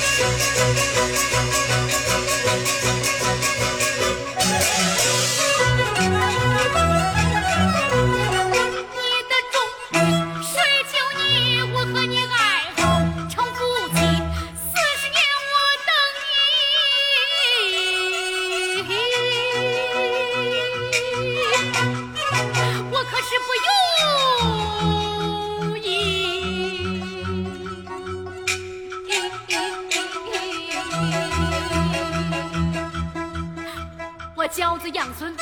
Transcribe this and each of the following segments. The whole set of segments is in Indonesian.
Thank you. 教子养孙。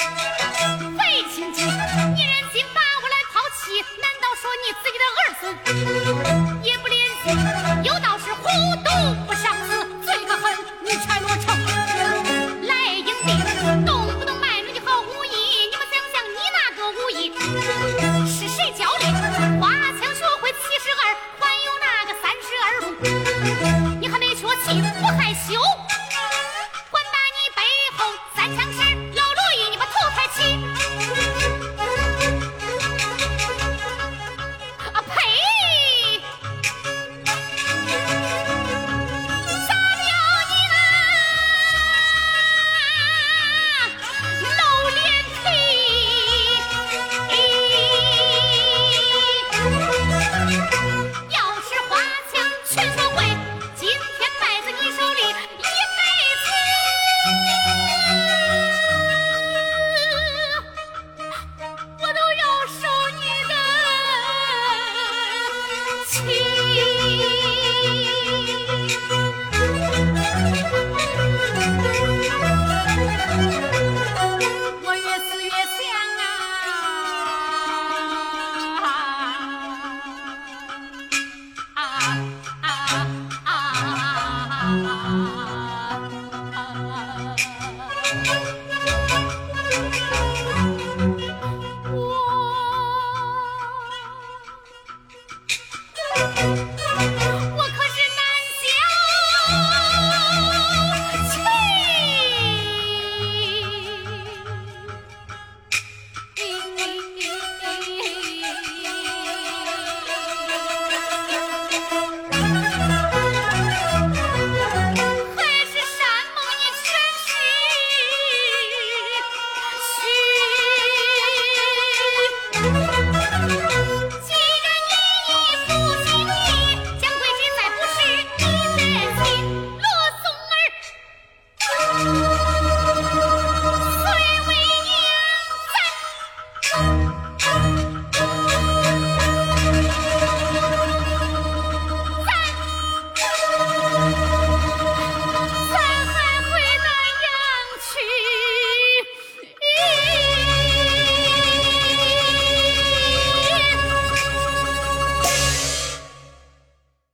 情。